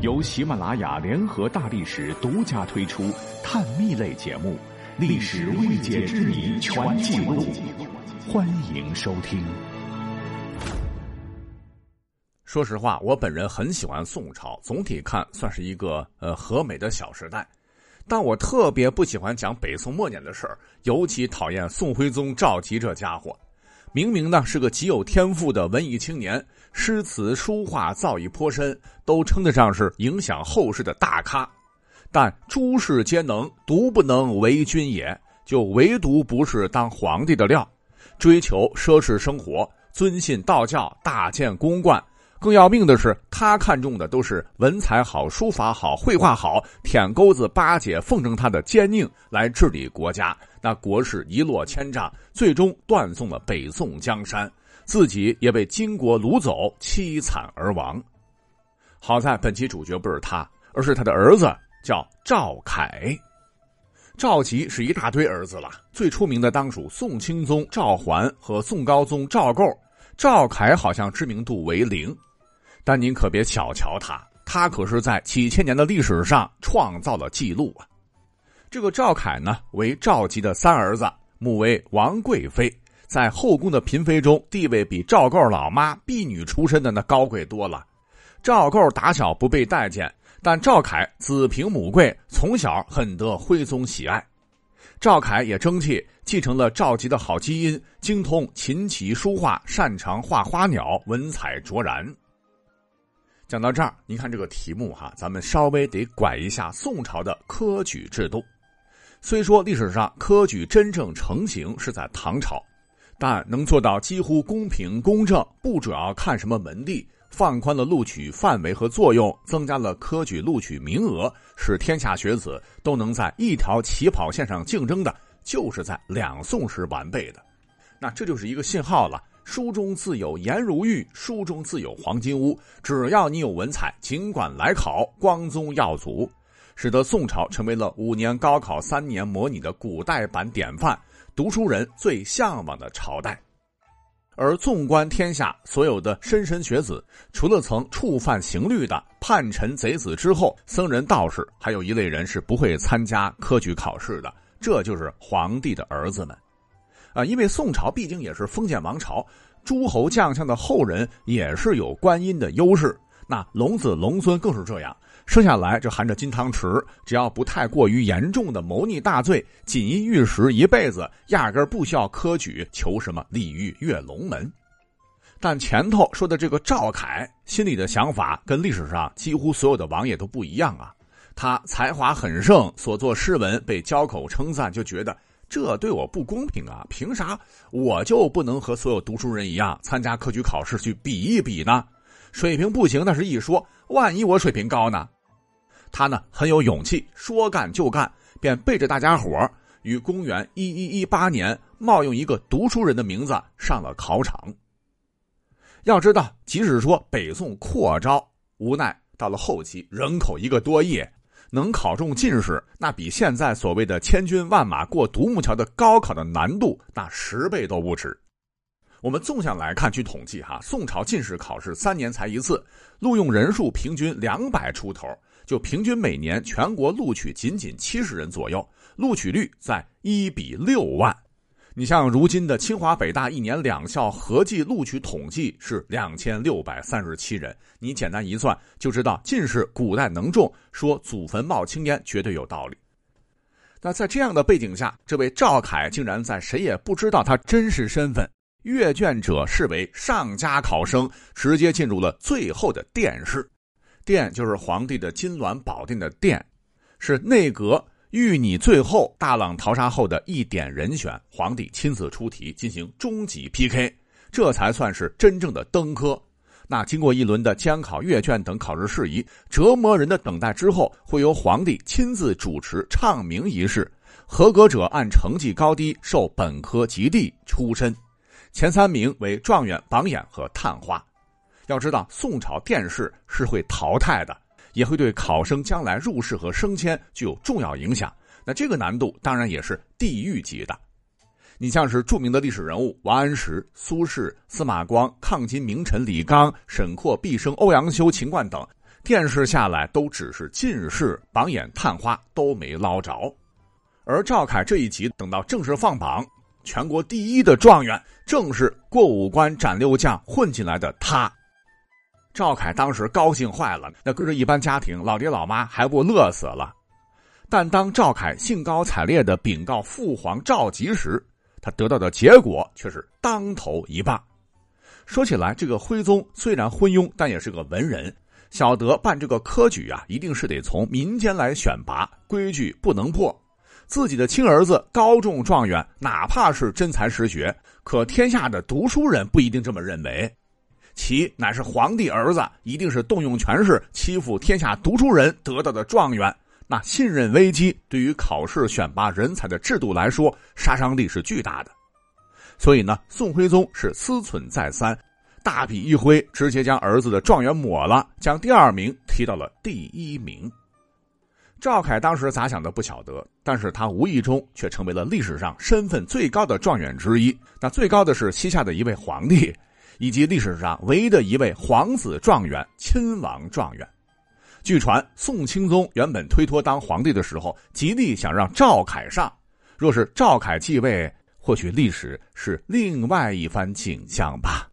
由喜马拉雅联合大历史独家推出探秘类节目《历史未解之谜全记录》，欢迎收听。说实话，我本人很喜欢宋朝，总体看算是一个呃和美的小时代。但我特别不喜欢讲北宋末年的事儿，尤其讨厌宋徽宗赵佶这家伙。明明呢是个极有天赋的文艺青年，诗词书画造诣颇深，都称得上是影响后世的大咖。但诸事皆能，独不能为君也，就唯独不是当皇帝的料。追求奢侈生活，尊信道教，大建宫观。更要命的是，他看中的都是文采好、书法好、绘画好，舔钩子巴结奉承他的奸佞来治理国家。那国事一落千丈，最终断送了北宋江山，自己也被金国掳走，凄惨而亡。好在本期主角不是他，而是他的儿子，叫赵凯。赵佶是一大堆儿子了，最出名的当属宋钦宗赵桓和宋高宗赵构，赵凯好像知名度为零。但您可别小瞧他，他可是在几千年的历史上创造了记录啊！这个赵凯呢，为赵佶的三儿子，母为王贵妃，在后宫的嫔妃中地位比赵构老妈婢女出身的那高贵多了。赵构打小不被待见，但赵凯子凭母贵，从小很得徽宗喜爱。赵凯也争气，继承了赵佶的好基因，精通琴棋书画，擅长画花鸟，文采卓然。讲到这儿，您看这个题目哈，咱们稍微得拐一下宋朝的科举制度。虽说历史上科举真正成型是在唐朝，但能做到几乎公平公正，不主要看什么门第，放宽了录取范围和作用，增加了科举录取名额，使天下学子都能在一条起跑线上竞争的，就是在两宋时完备的。那这就是一个信号了。书中自有颜如玉，书中自有黄金屋。只要你有文采，尽管来考，光宗耀祖，使得宋朝成为了五年高考三年模拟的古代版典范，读书人最向往的朝代。而纵观天下，所有的莘莘学子，除了曾触犯刑律的叛臣贼子之后，僧人道士，还有一类人是不会参加科举考试的，这就是皇帝的儿子们。啊，因为宋朝毕竟也是封建王朝，诸侯将相的后人也是有观音的优势。那龙子龙孙更是这样，生下来就含着金汤匙，只要不太过于严重的谋逆大罪，锦衣玉食一辈子，压根不需要科举，求什么鲤鱼跃龙门。但前头说的这个赵凯心里的想法，跟历史上几乎所有的王爷都不一样啊。他才华很盛，所作诗文被交口称赞，就觉得。这对我不公平啊！凭啥我就不能和所有读书人一样参加科举考试去比一比呢？水平不行那是一说，万一我水平高呢？他呢很有勇气，说干就干，便背着大家伙于公元一一一八年冒用一个读书人的名字上了考场。要知道，即使说北宋扩招，无奈到了后期人口一个多亿。能考中进士，那比现在所谓的千军万马过独木桥的高考的难度，那十倍都不止。我们纵向来看，据统计，哈，宋朝进士考试三年才一次，录用人数平均两百出头，就平均每年全国录取仅仅七十人左右，录取率在一比六万。你像如今的清华北大一年两校合计录取统计是两千六百三十七人，你简单一算就知道进士古代能中，说祖坟冒青烟绝对有道理。那在这样的背景下，这位赵凯竟然在谁也不知道他真实身份，阅卷者视为上佳考生，直接进入了最后的殿试。殿就是皇帝的金銮宝殿的殿，是内阁。遇你最后大浪淘沙后的一点人选，皇帝亲自出题进行终极 PK，这才算是真正的登科。那经过一轮的监考、阅卷等考试事宜，折磨人的等待之后，会由皇帝亲自主持唱名仪式。合格者按成绩高低受本科及第出身，前三名为状元、榜眼和探花。要知道，宋朝殿试是会淘汰的。也会对考生将来入仕和升迁具有重要影响。那这个难度当然也是地狱级的。你像是著名的历史人物王安石、苏轼、司马光、抗金名臣李纲、沈括、毕升、欧阳修、秦观等，殿试下来都只是进士，榜眼探花都没捞着。而赵凯这一集等到正式放榜，全国第一的状元正是过五关斩六将混进来的他。赵凯当时高兴坏了，那搁着一般家庭，老爹老妈还不乐死了。但当赵凯兴高采烈的禀告父皇赵佶时，他得到的结果却是当头一棒。说起来，这个徽宗虽然昏庸，但也是个文人，晓得办这个科举啊，一定是得从民间来选拔，规矩不能破。自己的亲儿子高中状元，哪怕是真才实学，可天下的读书人不一定这么认为。其乃是皇帝儿子，一定是动用权势欺负天下读书人得到的状元。那信任危机对于考试选拔人才的制度来说，杀伤力是巨大的。所以呢，宋徽宗是思忖再三，大笔一挥，直接将儿子的状元抹了，将第二名提到了第一名。赵凯当时咋想的不晓得，但是他无意中却成为了历史上身份最高的状元之一。那最高的是西夏的一位皇帝，以及历史上唯一的一位皇子状元——亲王状元。据传，宋钦宗原本推脱当皇帝的时候，极力想让赵凯上。若是赵凯继位，或许历史是另外一番景象吧。